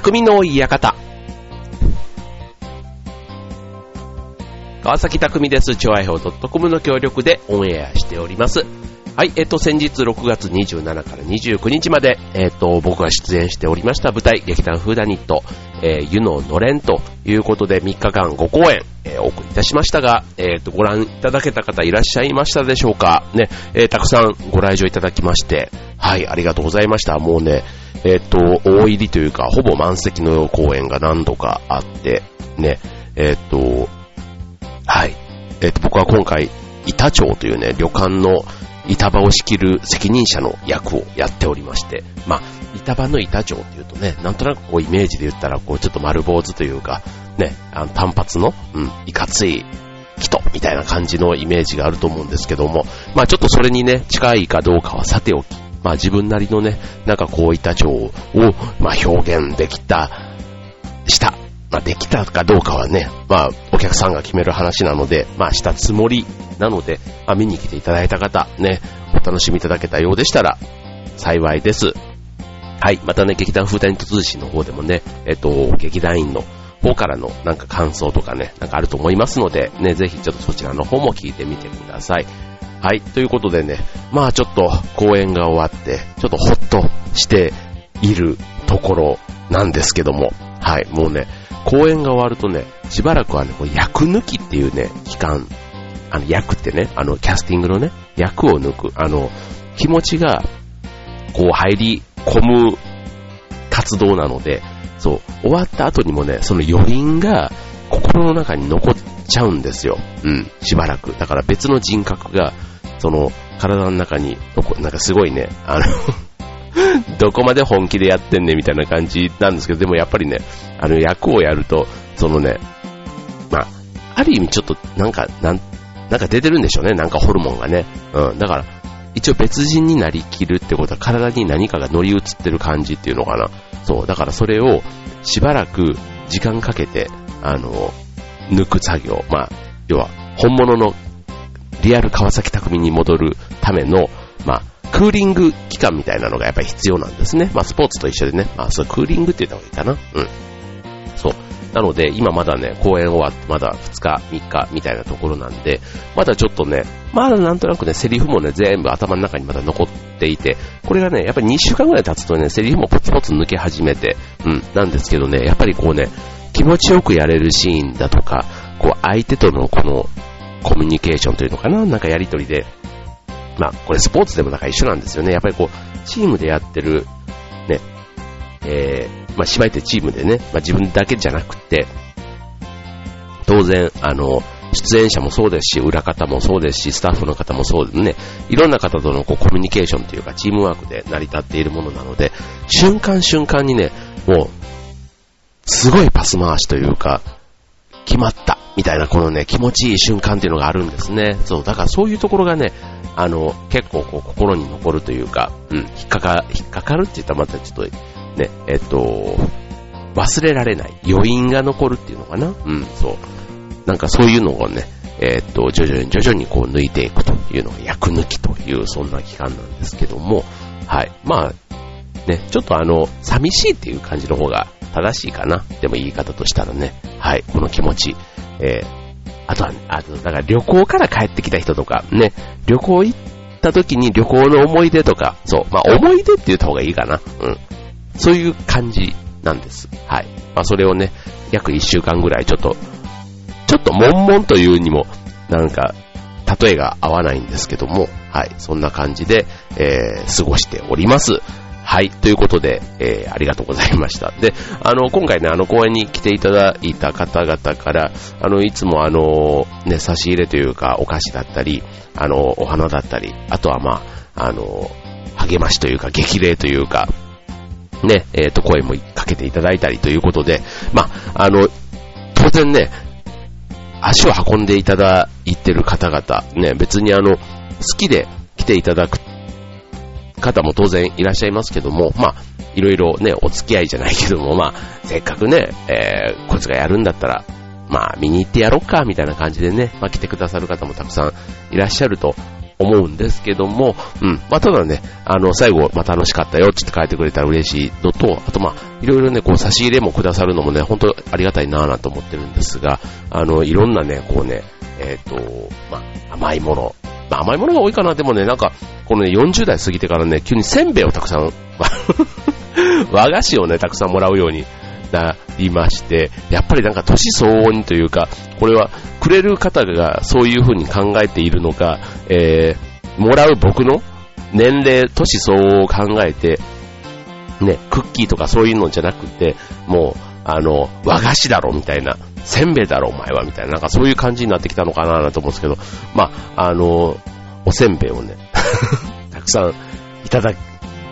匠の館。川崎匠です。超愛表 .com の協力でオンエアしております。はい、えっと、先日6月27から29日まで、えっと、僕が出演しておりました舞台、劇団フーダニット、えー、湯ののれんということで3日間5公演、え、お送りいたしましたが、えっと、ご覧いただけた方いらっしゃいましたでしょうかね、えー、たくさんご来場いただきまして、はい、ありがとうございました。もうね、えっと、大入りというか、ほぼ満席の公演が何度かあって、ね、えっと、はい。えっと、僕は今回、板長というね、旅館の板場を仕切る責任者の役をやっておりまして、まあ、板場の板長っていうとね、なんとなくこうイメージで言ったら、こうちょっと丸坊主というか、ね、あの単発の、うん、いかつい人みたいな感じのイメージがあると思うんですけども、まあちょっとそれにね、近いかどうかはさておき、まあ自分なりのね、なんかこう板長を、まあ表現できた、したまあ、できたかどうかはね、まあ、お客さんが決める話なので、まあ、したつもりなので、まあ、見に来ていただいた方、ね、お楽しみいただけたようでしたら、幸いです。はい。またね、劇団風谷通信の方でもね、えっと、劇団員の方からのなんか感想とかね、なんかあると思いますので、ね、ぜひちょっとそちらの方も聞いてみてください。はい。ということでね、まあちょっと公演が終わって、ちょっとほっとしているところなんですけども、はい。もうね、公演が終わるとね、しばらくはね、こう役抜きっていうね、期間、あの、役ってね、あの、キャスティングのね、役を抜く、あの、気持ちが、こう入り込む活動なので、そう、終わった後にもね、その余韻が心の中に残っちゃうんですよ。うん、しばらく。だから別の人格が、その、体の中に、なんかすごいね、あの どこまで本気でやってんねみたいな感じなんですけど、でもやっぱりね、あの役をやると、そのね、まあ、ある意味ちょっとなんか、なん、なんか出てるんでしょうね、なんかホルモンがね。うん、だから、一応別人になりきるってことは体に何かが乗り移ってる感じっていうのかな。そう、だからそれをしばらく時間かけて、あの、抜く作業。まあ、要は本物のリアル川崎匠に戻るための、まあ、クーリング期間みたいなのがやっぱり必要なんですね。まあ、スポーツと一緒でね。まあ、そう、クーリングって言った方がいいかな。うん。そう。なので、今まだね、公演終わってまだ2日、3日みたいなところなんで、まだちょっとね、まだなんとなくね、セリフもね、全部頭の中にまだ残っていて、これがね、やっぱり2週間ぐらい経つとね、セリフもポツポツ抜け始めて、うん、なんですけどね、やっぱりこうね、気持ちよくやれるシーンだとか、こう相手とのこのコミュニケーションというのかな、なんかやりとりで、まあ、これスポーツでもなんか一緒なんですよね。やっぱりこう、チームでやってる、ね、えー、まあ、芝居ってチームでね、まあ、自分だけじゃなくて、当然、あの、出演者もそうですし、裏方もそうですし、スタッフの方もそうですね、いろんな方とのこうコミュニケーションというか、チームワークで成り立っているものなので、瞬間瞬間にね、もう、すごいパス回しというか、決まった、みたいなこのね、気持ちいい瞬間っていうのがあるんですね。そう、だからそういうところがね、あの、結構こう心に残るというか、うん、引っかか、引っかかるって言ったらまたちょっと、ね、えっと、忘れられない、余韻が残るっていうのかな。うん、そう。なんかそういうのをね、えっと、徐々に徐々にこう抜いていくというのが役抜きという、そんな期間なんですけども、はい。まあ、ね、ちょっとあの、寂しいっていう感じの方が正しいかな。でも言い方としたらね、はい、この気持ち、えー、あとは、あと、だから旅行から帰ってきた人とか、ね、旅行行った時に旅行の思い出とか、そう、まあ思い出って言った方がいいかな。うん。そういう感じなんです。はい。まあそれをね、約1週間ぐらいちょっと、ちょっと悶々というにも、なんか、例えが合わないんですけども、はい、そんな感じで、えー、過ごしております。はい。ということで、えー、ありがとうございました。で、あの、今回ね、あの、公演に来ていただいた方々から、あの、いつもあの、ね、差し入れというか、お菓子だったり、あの、お花だったり、あとはまあ、あの、励ましというか、激励というか、ね、えっ、ー、と、声もかけていただいたりということで、まあ、あの、当然ね、足を運んでいただいてる方々、ね、別にあの、好きで来ていただく方も当然いらっしゃいますけども、まあ、いろいろね、お付き合いじゃないけども、まあ、せっかくね、えー、こいつがやるんだったら、まあ、見に行ってやろっか、みたいな感じでね、まあ、来てくださる方もたくさんいらっしゃると思うんですけども、うん。まあ、ただね、あの、最後、まあ、楽しかったよちょって書いてくれたら嬉しいのと、あとまあ、いろいろね、こう、差し入れもくださるのもね、本当ありがたいなぁなと思ってるんですが、あの、いろんなね、こうね、えっ、ー、と、まあ、甘いもの、甘いものが多いかな、でもね、なんか、このね、40代過ぎてからね、急にせんべいをたくさん、和菓子をね、たくさんもらうようになりまして、やっぱりなんか年相応にというか、これはくれる方がそういう風に考えているのか、えー、もらう僕の年齢、年相応を考えて、ね、クッキーとかそういうのじゃなくて、もう、あの、和菓子だろみたいな、せんべいだろお前はみたいな、なんかそういう感じになってきたのかななと思うんですけど、まあ、あの、おせんべいをね、たくさんいただ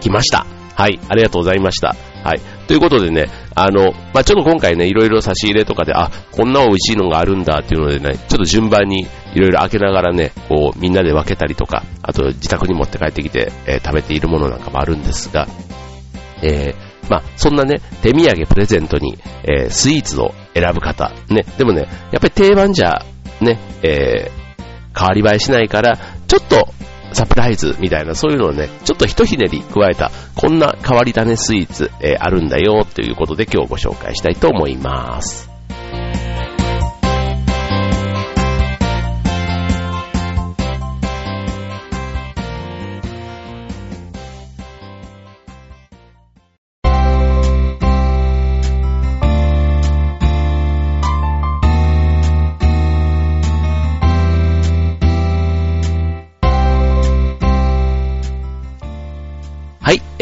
きました。はい、ありがとうございました。はい。ということでね、あの、まあ、ちょっと今回ね、いろいろ差し入れとかで、あ、こんな美味しいのがあるんだっていうのでね、ちょっと順番にいろいろ開けながらね、こう、みんなで分けたりとか、あと自宅に持って帰ってきて、えー、食べているものなんかもあるんですが、えー、まあ、そんなね、手土産プレゼントに、えー、スイーツを選ぶ方、ね、でもね、やっぱり定番じゃ、ね、えー、変わり映えしないから、ちょっとサプライズみたいな、そういうのをね、ちょっとひとひねり加えた、こんな変わり種スイーツ、えー、あるんだよ、ということで今日ご紹介したいと思います。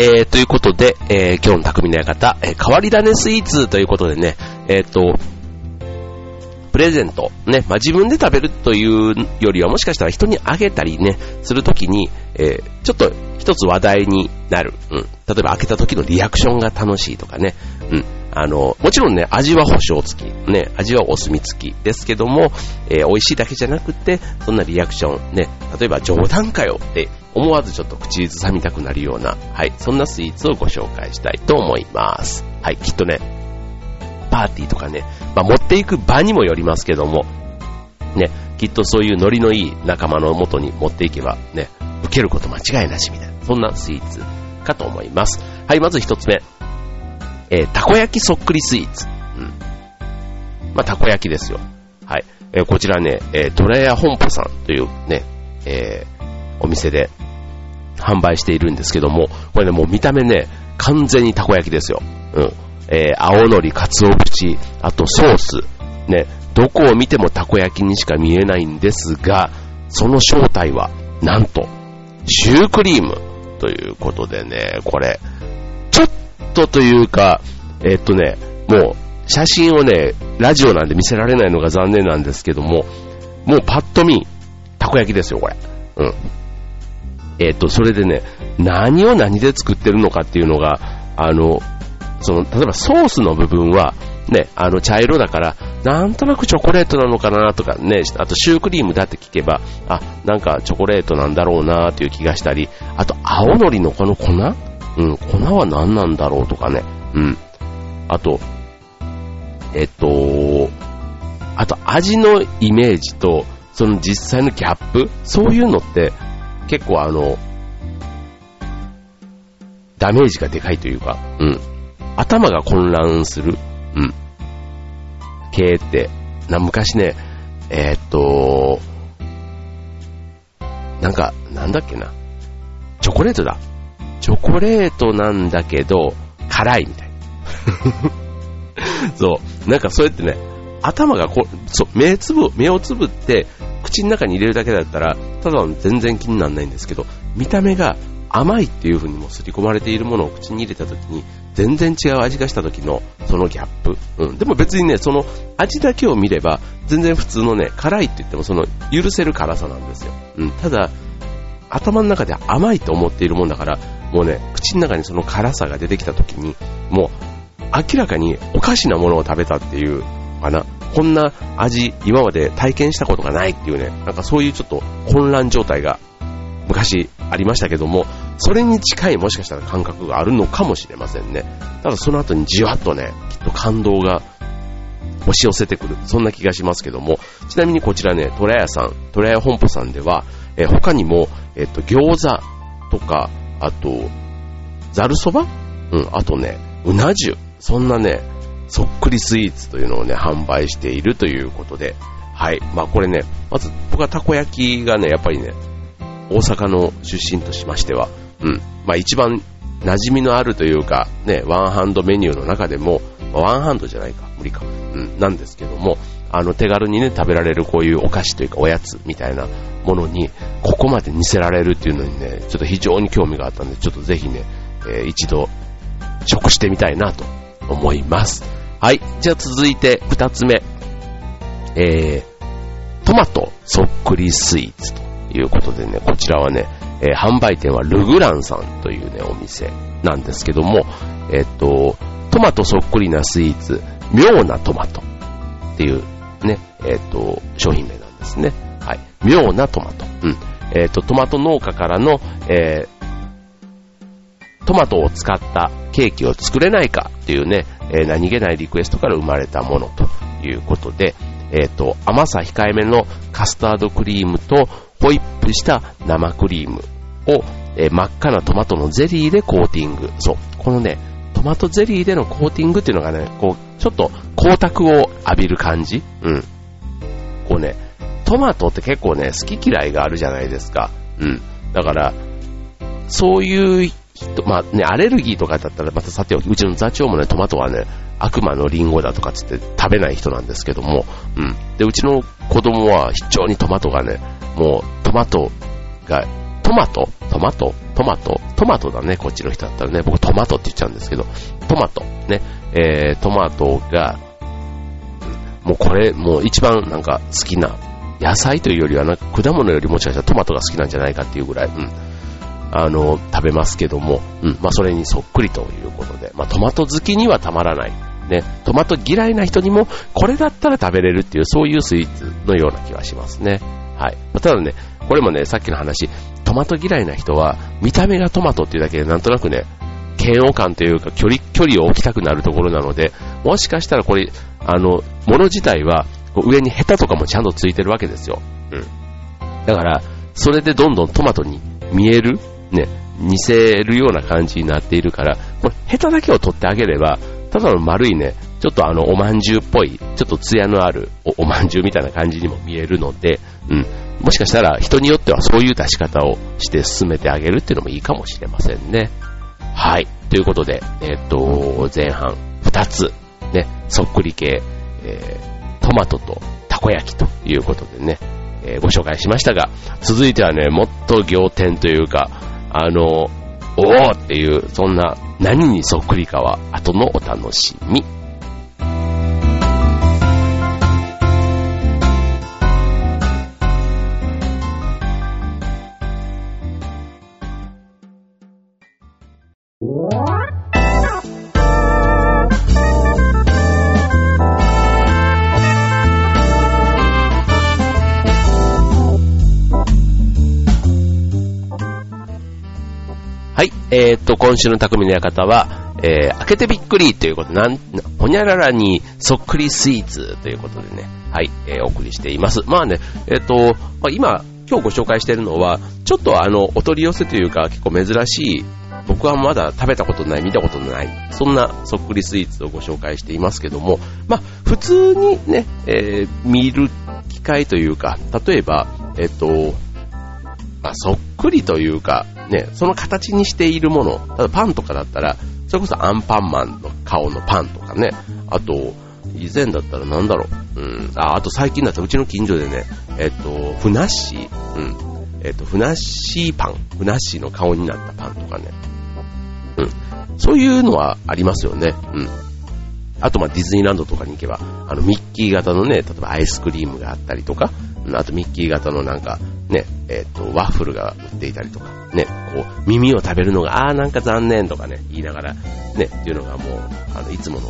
えー、ということで、えー、今日の匠の館、えー、変わり種スイーツということでね、えっ、と、プレゼント、ね、まあ、自分で食べるというよりはもしかしたら人にあげたりね、するときに、えー、ちょっと一つ話題になる。うん。例えば開けた時のリアクションが楽しいとかね。うん。あの、もちろんね、味は保証付き。ね、味はお墨付きですけども、えー、美味しいだけじゃなくて、そんなリアクション、ね、例えば冗談かよって思わずちょっと口ずさみたくなるような、はい、そんなスイーツをご紹介したいと思います。はい、きっとね、パーティーとかね、まあ、持っていく場にもよりますけども、ね、きっとそういうノリのいい仲間の元に持っていけばね、受けること間違いなしみたいな、そんなスイーツかと思います。はい、まず一つ目。えー、たこ焼きそっくりスイーツ。うん。まあ、たこ焼きですよ。はい。えー、こちらね、えー、トラヤ本舗さんというね、え、お店で販売しているんですけども、これね、もう見た目ね、完全にたこ焼きですよ。うん。えー、青のり、鰹節、あとソース。ね、どこを見てもたこ焼きにしか見えないんですが、その正体は、なんと、シュークリームということでね、これ、ちょっとというか、えー、っとね、もう、写真をね、ラジオなんで見せられないのが残念なんですけども、もうパッと見、たこ焼きですよ、これ。うん。えっ、と、それでね、何を何で作ってるのかっていうのが、あの、その、例えばソースの部分は、ね、あの、茶色だから、なんとなくチョコレートなのかなとかね、あとシュークリームだって聞けば、あ、なんかチョコレートなんだろうなという気がしたり、あと青のりのこの粉？うん、粉は何なんだろうとかね、うん。あと、えっと、あと味のイメージと、その実際のギャップ？そういうのって、結構あの、ダメージがでかいというか、うん。頭が混乱する。うん。系って、な、昔ね、えー、っと、なんか、なんだっけな。チョコレートだ。チョコレートなんだけど、辛いみたいな。そう。なんかそうやってね、頭がこそう、目つぶ、目をつぶって、口の中に入れるだけだったら、ただ全然気にならないんですけど、見た目が甘いっていう風にも刷り込まれているものを口に入れた時に、全然違う味がした時のそのギャップ。うん。でも別にね、その味だけを見れば、全然普通のね、辛いって言ってもその許せる辛さなんですよ。うん。ただ、頭の中で甘いと思っているもんだから、もうね、口の中にその辛さが出てきた時に、もう明らかにおかしなものを食べたっていうかな。こんな味、今まで体験したことがないっていうね、なんかそういうちょっと混乱状態が昔ありましたけども、それに近いもしかしたら感覚があるのかもしれませんね。ただその後にじわっとね、きっと感動が押し寄せてくる。そんな気がしますけども、ちなみにこちらね、トラヤさん、トラヤ本舗さんでは、え、他にも、えっ、と、餃子とか、あと、ざるそば？うん、あとね、うな重。そんなね、そっくりスイーツというのをね、販売しているということで、はい。まあこれね、まず僕はたこ焼きがね、やっぱりね、大阪の出身としましては、うん、まあ一番馴染みのあるというか、ね、ワンハンドメニューの中でも、ワンハンドじゃないか、無理か、うん、なんですけども、あの手軽にね、食べられるこういうお菓子というかおやつみたいなものに、ここまで似せられるっていうのにね、ちょっと非常に興味があったんで、ちょっとぜひね、えー、一度食してみたいなと思います。はい。じゃあ続いて二つ目。えー、トマトそっくりスイーツということでね、こちらはね、えー、販売店はルグランさんというね、お店なんですけども、えっと、トマトそっくりなスイーツ、妙なトマトっていうね、えっと、商品名なんですね。はい。妙なトマト。うん。えっと、トマト農家からの、えー、トマトを使ったケーキを作れないかっていうね、えー、何気ないリクエストから生まれたものということで、えっ、ー、と、甘さ控えめのカスタードクリームとホイップした生クリームを、えー、真っ赤なトマトのゼリーでコーティング。そう。このね、トマトゼリーでのコーティングっていうのがね、こう、ちょっと光沢を浴びる感じうん。こうね、トマトって結構ね、好き嫌いがあるじゃないですか。うん。だから、そういう、まあね、アレルギーとかだったらまたさておき、うちの座長もね、トマトはね、悪魔のリンゴだとかつって食べない人なんですけども、うん。で、うちの子供は非常にトマトがね、もうトマトが、トマト？トマト？トマト？トマトだね、こっちの人だったらね。僕トマトって言っちゃうんですけど、トマト。ね。えー、トマトが、もうこれ、もう一番なんか好きな、野菜というよりはな、果物よりもしかしたらトマトが好きなんじゃないかっていうぐらい、うん。あの、食べますけども、うん。まあ、それにそっくりということで、まあ、トマト好きにはたまらない。ね。トマト嫌いな人にも、これだったら食べれるっていう、そういうスイーツのような気はしますね。はい。ただね、これもね、さっきの話、トマト嫌いな人は、見た目がトマトっていうだけでなんとなくね、嫌悪感というか距離、距離を置きたくなるところなので、もしかしたらこれ、あの、もの自体は、上にヘタとかもちゃんとついてるわけですよ。うん。だから、それでどんどんトマトに見える、ね、似せるような感じになっているから、これ、ヘタだけを取ってあげれば、ただの丸いね、ちょっとあの、おまんじゅうっぽい、ちょっと艶のあるおおまんじゅうみたいな感じにも見えるので、うん。もしかしたら人によってはそういう出し方をして進めてあげるっていうのもいいかもしれませんね。はい。ということで、えっ、と、前半2つ、ね、そっくり系、えー、トマトとたこ焼きということでね、えー、ご紹介しましたが、続いてはね、もっと仰天というか、あの、おおっていう、そんな何にそっくりかは後のお楽しみ。えー、と、今週の匠の館は、えー、開けてびっくりということで、なん、ほにゃららにそっくりスイーツということでね、はい、えー、お送りしています。まあね、えー、と、まあ、今、今日ご紹介しているのは、ちょっとあの、お取り寄せというか、結構珍しい、僕はまだ食べたことない、見たことない、そんなそっくりスイーツをご紹介していますけども、まあ、普通にね、えー、見る機会というか、例えば、えっと、まあ、そっくりというか、ね、その形にしているもの、ただパンとかだったら、それこそアンパンマンの顔のパンとかね、あと、以前だったらなんだろう、うん、あ、あと最近だったらうちの近所でね、えっと、ふなっしー、うん、えっと、ふなっしーパン、ふなっしーの顔になったパンとかね、うん、そういうのはありますよね、うん。あと、ま、ディズニーランドとかに行けば、あの、ミッキー型のね、例えばアイスクリームがあったりとか、あとミッキー型のなんか、ね、えっ、ー、と、ワッフルが売っていたりとか、ね、こう、耳を食べるのが、あーなんか残念とかね、言いながら、ね、っていうのがもう、あの、いつもの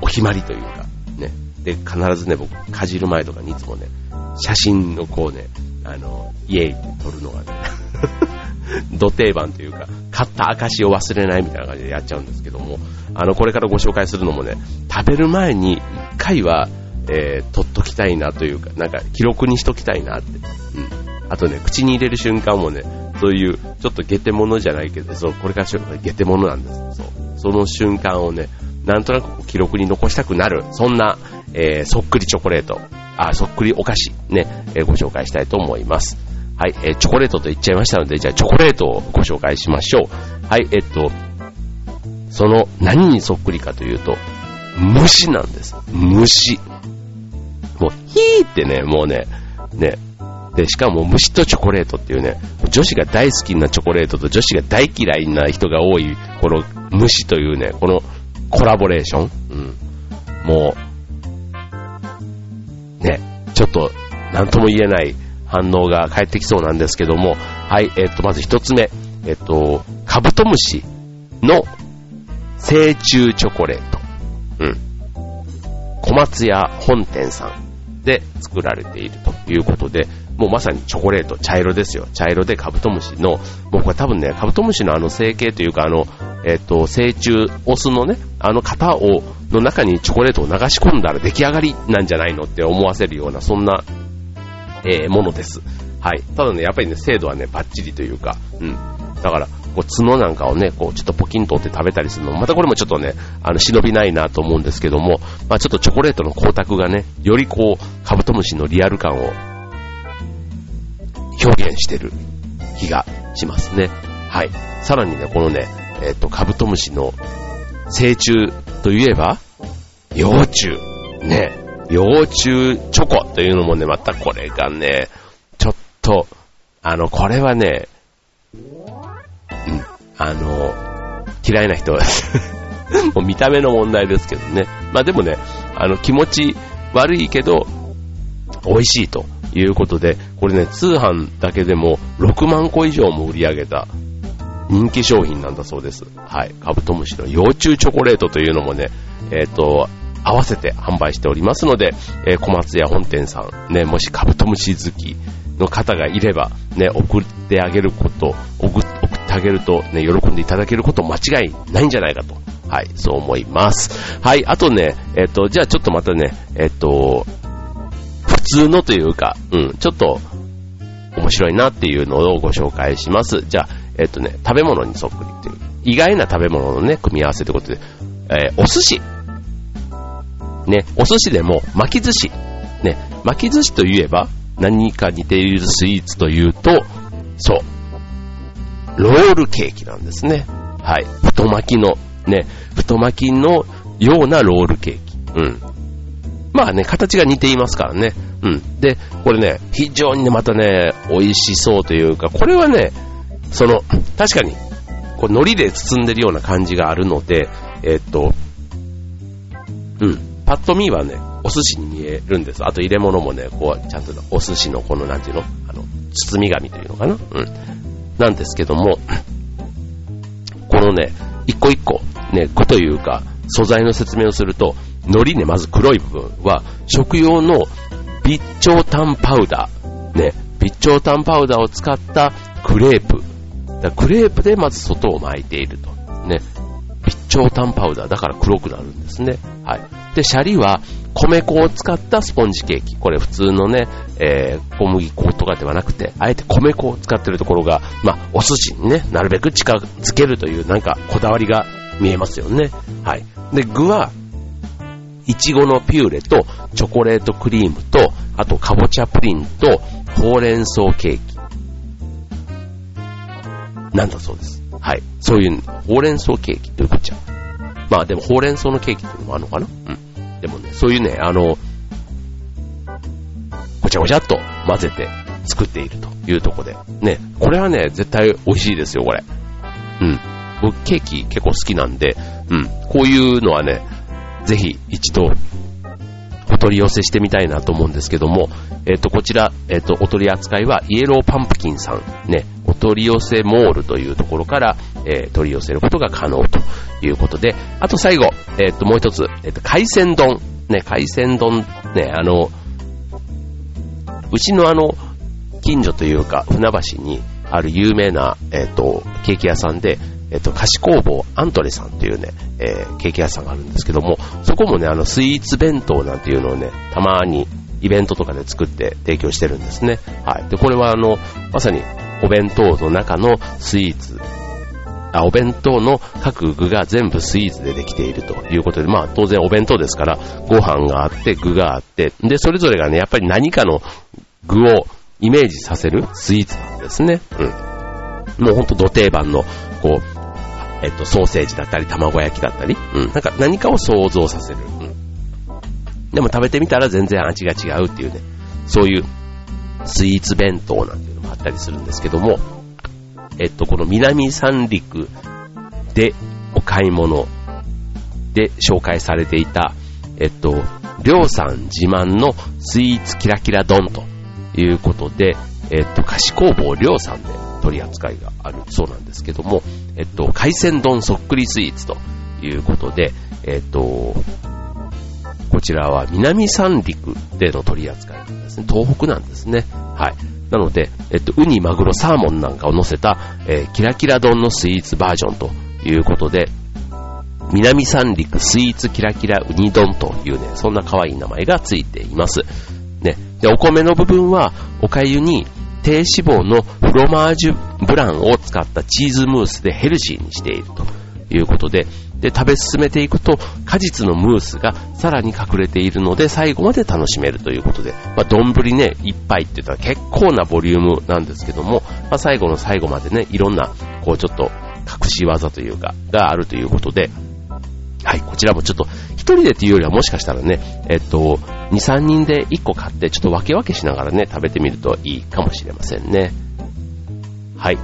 お決まりというか、ね、で、必ずね、僕、かじる前とかにいつもね、写真のこうね、あの、イエイって撮るのがね、土定番というか、買った証を忘れないみたいな感じでやっちゃうんですけども、あの、これからご紹介するのもね、食べる前に一回は、えー、撮っときたいなというか、なんか記録にしときたいなって。うん。あとね、口に入れる瞬間もね、そういう、ちょっとゲテモノじゃないけど、そう、これからゲテモノなんです。そう。その瞬間をね、なんとなく記録に残したくなる、そんな、えー、そっくりチョコレート、あ、そっくりお菓子、ね、えー、ご紹介したいと思います。はい、えー、チョコレートと言っちゃいましたので、じゃあチョコレートをご紹介しましょう。はい、えっと、その何にそっくりかというと、虫なんです。虫。もう、ヒーってね、もうね、ね、で、しかも虫とチョコレートっていうね、女子が大好きなチョコレートと女子が大嫌いな人が多い、この虫というね、このコラボレーション。うん。もう、ね、ちょっと、なんとも言えない反応が返ってきそうなんですけども、はい、えっと、まず一つ目、えっと、カブトムシの成虫チョコレート。うん。小松屋本店さんで作られているということで、もうまさにチョコレート、茶色ですよ。茶色でカブトムシの、もうこれ多分ね、カブトムシのあの成形というか、あの、えっ、と、成虫、オスのね、あの型を、の中にチョコレートを流し込んだら出来上がりなんじゃないのって思わせるような、そんな、えー、ものです。はい。ただね、やっぱりね、精度はね、バッチリというか、うん。だから、こう角なんかをね、こうちょっとポキンと折って食べたりするのもまたこれもちょっとね、あの、忍びないなと思うんですけども、まあちょっとチョコレートの光沢がね、よりこう、カブトムシのリアル感を表現してる気がしますね。はい。さらにね、このね、えっ、ー、と、カブトムシの成虫といえば、幼虫。ね、幼虫チョコというのもね、またこれがね、ちょっと、あの、これはね、うん、あの、嫌いな人は もう見た目の問題ですけどね。まあでもね、あの、気持ち悪いけど、美味しいということで、これね、通販だけでも6万個以上も売り上げた人気商品なんだそうです。はい。カブトムシの幼虫チョコレートというのもね、えっ、ー、と、合わせて販売しておりますので、えー、小松屋本店さん、ね、もしカブトムシ好きの方がいれば、ね、送ってあげること、送ってあげると、ね、喜んでいただけること間違いないんじゃないかと。はい、そう思います。はい、あとね、えっ、ー、と、じゃあちょっとまたね、えっ、と、普通のというか、うん、ちょっと面白いなっていうのをご紹介します。じゃあ、えっとね、食べ物にそっくりっていう、意外な食べ物のね、組み合わせということで、えー、お寿司。ね、お寿司でも巻き寿司。ね、巻き寿司といえば何か似ているスイーツというと、そう、ロールケーキなんですね。はい。太巻きの、ね、太巻きのようなロールケーキ。うん。まあね、形が似ていますからね。うん。で、これね、非常にね、またね、美味しそうというか、これはね、その、確かに、こう、海苔で包んでるような感じがあるので、えっと、うん、パッと見はね、お寿司に見えるんです。あと入れ物もね、こう、ちゃんとお寿司のこの、なんていうの？あの、包み紙というのかな？うん。なんですけども、このね、一個一個、ね、個というか、素材の説明をすると、海苔ね、まず黒い部分は、食用の備長炭パウダー。ね、備長炭パウダーを使ったクレープ。クレープでまず外を巻いていると。ね。備長炭パウダーだから黒くなるんですね。はい。で、シャリは米粉を使ったスポンジケーキ。これ普通のね、えー、小麦粉とかではなくて、あえて米粉を使ってるところが、まあ、お寿司にね、なるべく近づけるというなんかこだわりが見えますよね。はい。で、具は、いちごのピューレとチョコレートクリームと、あとかぼちゃプリンとほうれん草ケーキ。なんだそうです。はい。そういう、ほうれん草ケーキというこっちゃ。まあでもほうれん草のケーキっていうのもあるのかな？うん。でもね、そういうね、あの、ごちゃごちゃっと混ぜて作っているというとこで。ね、これはね、絶対美味しいですよ、これ。うん。僕ケーキ結構好きなんで、うん。こういうのはね、ぜひ一度お取り寄せしてみたいなと思うんですけども、えっ、ー、と、こちら、えっ、ー、と、お取り扱いはイエローパンプキンさん、ね、お取り寄せモールというところから、えー、取り寄せることが可能ということで、あと最後、えっ、と、もう一つ、えっ、と、海鮮丼、ね、海鮮丼、ね、あの、うちのあの、近所というか、船橋にある有名な、えっ、と、ケーキ屋さんで、えっと、菓子工房アントレさんっていうね、えー、ケーキ屋さんがあるんですけども、そこもね、あの、スイーツ弁当なんていうのをね、たまにイベントとかで作って提供してるんですね。はい。で、これはあの、まさにお弁当の中のスイーツ、あ、お弁当の各具が全部スイーツでできているということで、まあ当然お弁当ですから、ご飯があって、具があって、で、それぞれがね、やっぱり何かの具をイメージさせるスイーツなんですね。うん。もうほんと土定番の、こう、えっと、ソーセージだったり、卵焼きだったり、うん。なんか何かを想像させる。うん。でも食べてみたら全然味が違うっていうね、そういうスイーツ弁当なんていうのもあったりするんですけども、えっと、この南三陸でお買い物で紹介されていた、えっと、りょうさん自慢のスイーツキラキラ丼ということで、えっと、菓子工房りょうさんで取り扱いがあるそうなんですけども、えっと、海鮮丼そっくりスイーツということで、えっと、こちらは南三陸での取り扱いなんですね。東北なんですね。はい。なので、えっと、ウニ、マグロ、サーモンなんかを乗せた、えー、キラキラ丼のスイーツバージョンということで、南三陸スイーツキラキラウニ丼というね、そんな可愛い名前がついています。ね。で、お米の部分は、お粥に低脂肪のフロマージュブランを使ったチーズムースでヘルシーにしているということで、で、食べ進めていくと、果実のムースがさらに隠れているので、最後まで楽しめるということで、まあ、丼ね、いっぱいって言ったら結構なボリュームなんですけども、まあ、最後の最後までね、いろんな、こうちょっと隠し技というか、があるということで、はい、こちらもちょっと、一人でっていうよりはもしかしたらね、えっと、2、3人で1個買って、ちょっと分け分けしながらね、食べてみるといいかもしれませんね。はい。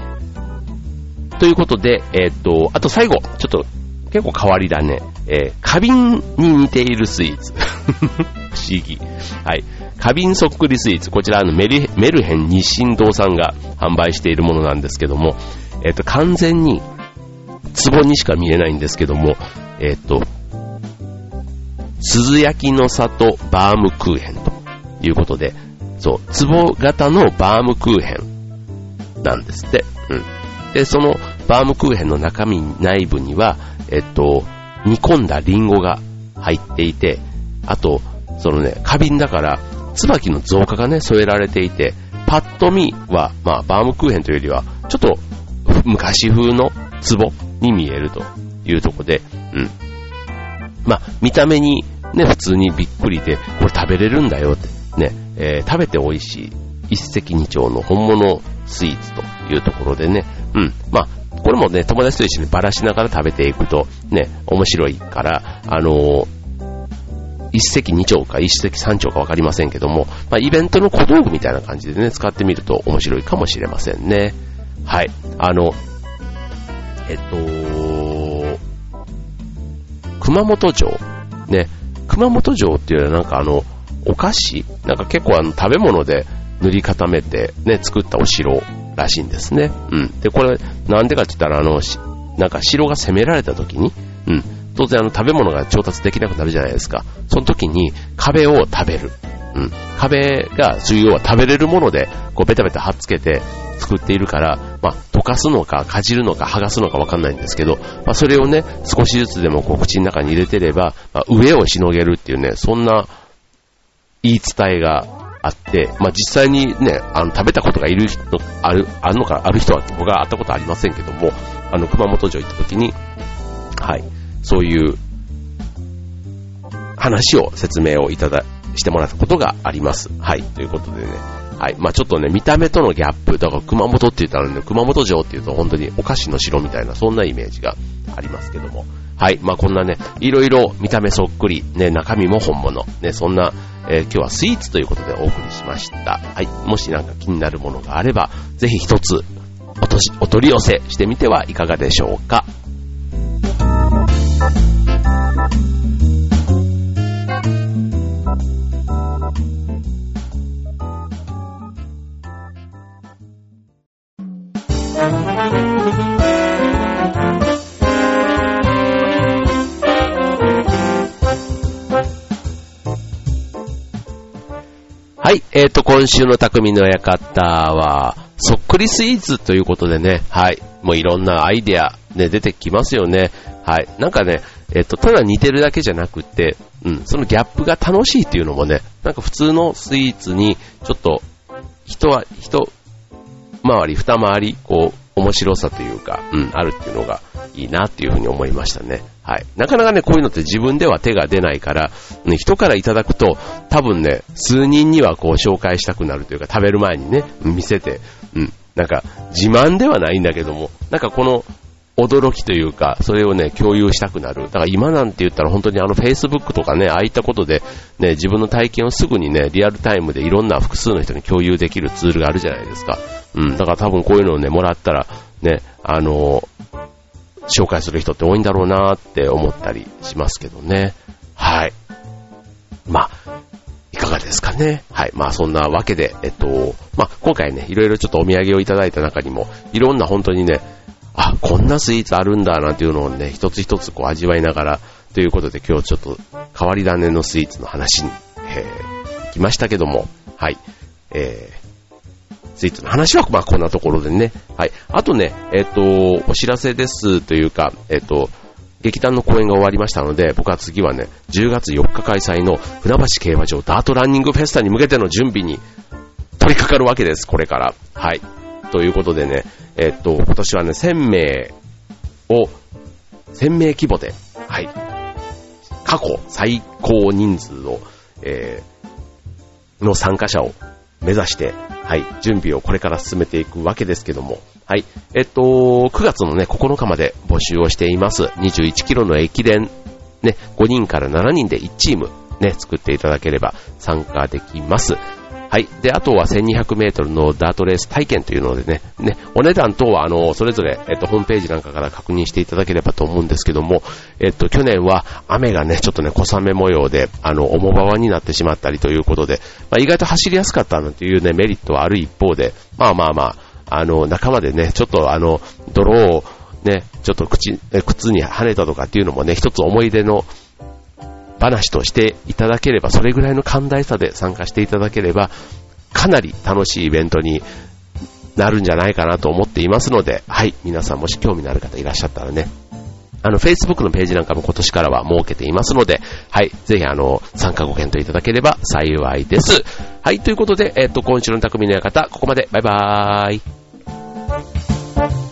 ということで、えっと、あと最後、ちょっと結構変わりだね。えー、花瓶に似ているスイーツ。不思議。はい。花瓶そっくりスイーツ。こちらあのメルメルヘン日清堂さんが販売しているものなんですけども、えっ、と、完全に、壺にしか見えないんですけども、えっ、と、鈴焼きの里バームクーヘンということで、そう、壺型のバームクーヘンなんですって。うん。で、そのバームクーヘンの中身、内部には、えっと、煮込んだリンゴが入っていて、あと、そのね、花瓶だから、椿の造花がね、添えられていて、パッと見は、まあ、バームクーヘンというよりは、ちょっと、昔風の壺に見えるというとこで、うん。まあ、見た目にね、普通にびっくりで、これ食べれるんだよって、ね、えー、食べて美味しい、一石二鳥の本物スイーツというところでね、うん、まあ、これもね、友達と一緒にばらしながら食べていくと、ね、面白いから、あのー、一石二鳥か一石三鳥かわかりませんけども、まあ、イベントの小道具みたいな感じでね、使ってみると面白いかもしれませんね。はい。あの、えっと、熊本城、ね、熊本城っていうのはなんかあの、お菓子なんか結構あの食べ物で塗り固めてね、作ったお城らしいんですね。うん。で、これ、なんでかって言ったら、あの、なんか城が攻められた時に、うん。当然あの食べ物が調達できなくなるじゃないですか。その時に壁を食べる。うん。壁が、そういう要は食べれるもので、こうベタベタ貼っつけて作っているから、まあ、溶かすのか、かじるのか、剥がすのかわかんないんですけど、まあ、それをね、少しずつでもこう口の中に入れてれば、まあ、上をしのげるっていうね、そんな言い伝えがあって、まあ、実際にね、あの、食べたことがいる人、ある、あるのか、ある人は僕は会ったことありませんけども、あの、熊本城行った時に、はい、そういう話を、説明をいただ、してもらったことがあります。はい、ということでね、はい。まあちょっとね、見た目とのギャップ、だから熊本って言ったらね、熊本城って言うと本当にお菓子の城みたいな、そんなイメージがありますけども。はい。まあこんなね、いろいろ見た目そっくり、ね、中身も本物、ね、そんなえー、今日はスイーツということでお送りしました。はい。もしなんか気になるものがあれば、ぜひ一つおとしお取り寄せしてみてはいかがでしょうか。今週の匠の館は、そっくりスイーツということでね、はい、もういろんなアイデア、ね、出てきますよね。はい、なんかね、えっと、ただ似てるだけじゃなくて、うん、そのギャップが楽しいっていうのもね、なんか普通のスイーツに、ちょっと、人は、人、回り、二回り、こう、面白さというか、うん、あるっていうのがいいなっていうふうに思いましたね。はい。なかなかね、こういうのって自分では手が出ないから、ね、人からいただくと、多分ね、数人にはこう紹介したくなるというか、食べる前にね、見せて、うん、なんか、自慢ではないんだけども、なんかこの、驚きというか、それをね、共有したくなる。だから今なんて言ったら本当にあの Facebook とかね、ああいったことで、ね、自分の体験をすぐにね、リアルタイムでいろんな複数の人に共有できるツールがあるじゃないですか。うん、だから多分こういうのをね、もらったら、ね、あの、紹介する人って多いんだろうなって思ったりしますけどね。はい。まあ、いかがですかね。はい。まあそんなわけで、えっと、まあ今回ね、いろいろちょっとお土産をいただいた中にも、いろんな本当にね、あ、こんなスイーツあるんだなんていうのをね、一つ一つこう味わいながら、ということで今日ちょっと変わり種のスイーツの話に、えー、来ましたけども、はい。えー、スイーツの話はまあこんなところでね。はい。あとね、えっ、ー、と、お知らせですというか、えっ、ー、と、劇団の公演が終わりましたので、僕は次はね、10月4日開催の船橋競馬場ダートランニングフェスタに向けての準備に取り掛かるわけです、これから。はい。ということでね、えっと、今年はね、1000名を、1000名規模で、はい、過去最高人数を、えー、の参加者を目指して、はい、準備をこれから進めていくわけですけども、はい、えっと、9月のね、9日まで募集をしています。21キロの駅伝、ね、5人から7人で1チーム、ね、作っていただければ参加できます。はい。で、あとは1200メートルのダートレース体験というのでね、ね、お値段等は、あの、それぞれ、えっと、ホームページなんかから確認していただければと思うんですけども、えっと、去年は雨がね、ちょっとね、小雨模様で、あの、重場になってしまったりということで、まあ、意外と走りやすかったなんていうね、メリットはある一方で、まあまあまあ、あの、仲間でね、ちょっとあの、泥をね、ちょっと口、靴に跳ねたとかっていうのもね、一つ思い出の、話としていただければ、それぐらいの寛大さで参加していただければ、かなり楽しいイベントになるんじゃないかなと思っていますので、はい、皆さんもし興味のある方いらっしゃったらね、あの、Facebook のページなんかも今年からは設けていますので、はい、ぜひあの、参加ご検討いただければ幸いです。はい、ということで、えっと、今週の匠の館、ここまで、バイバーイ。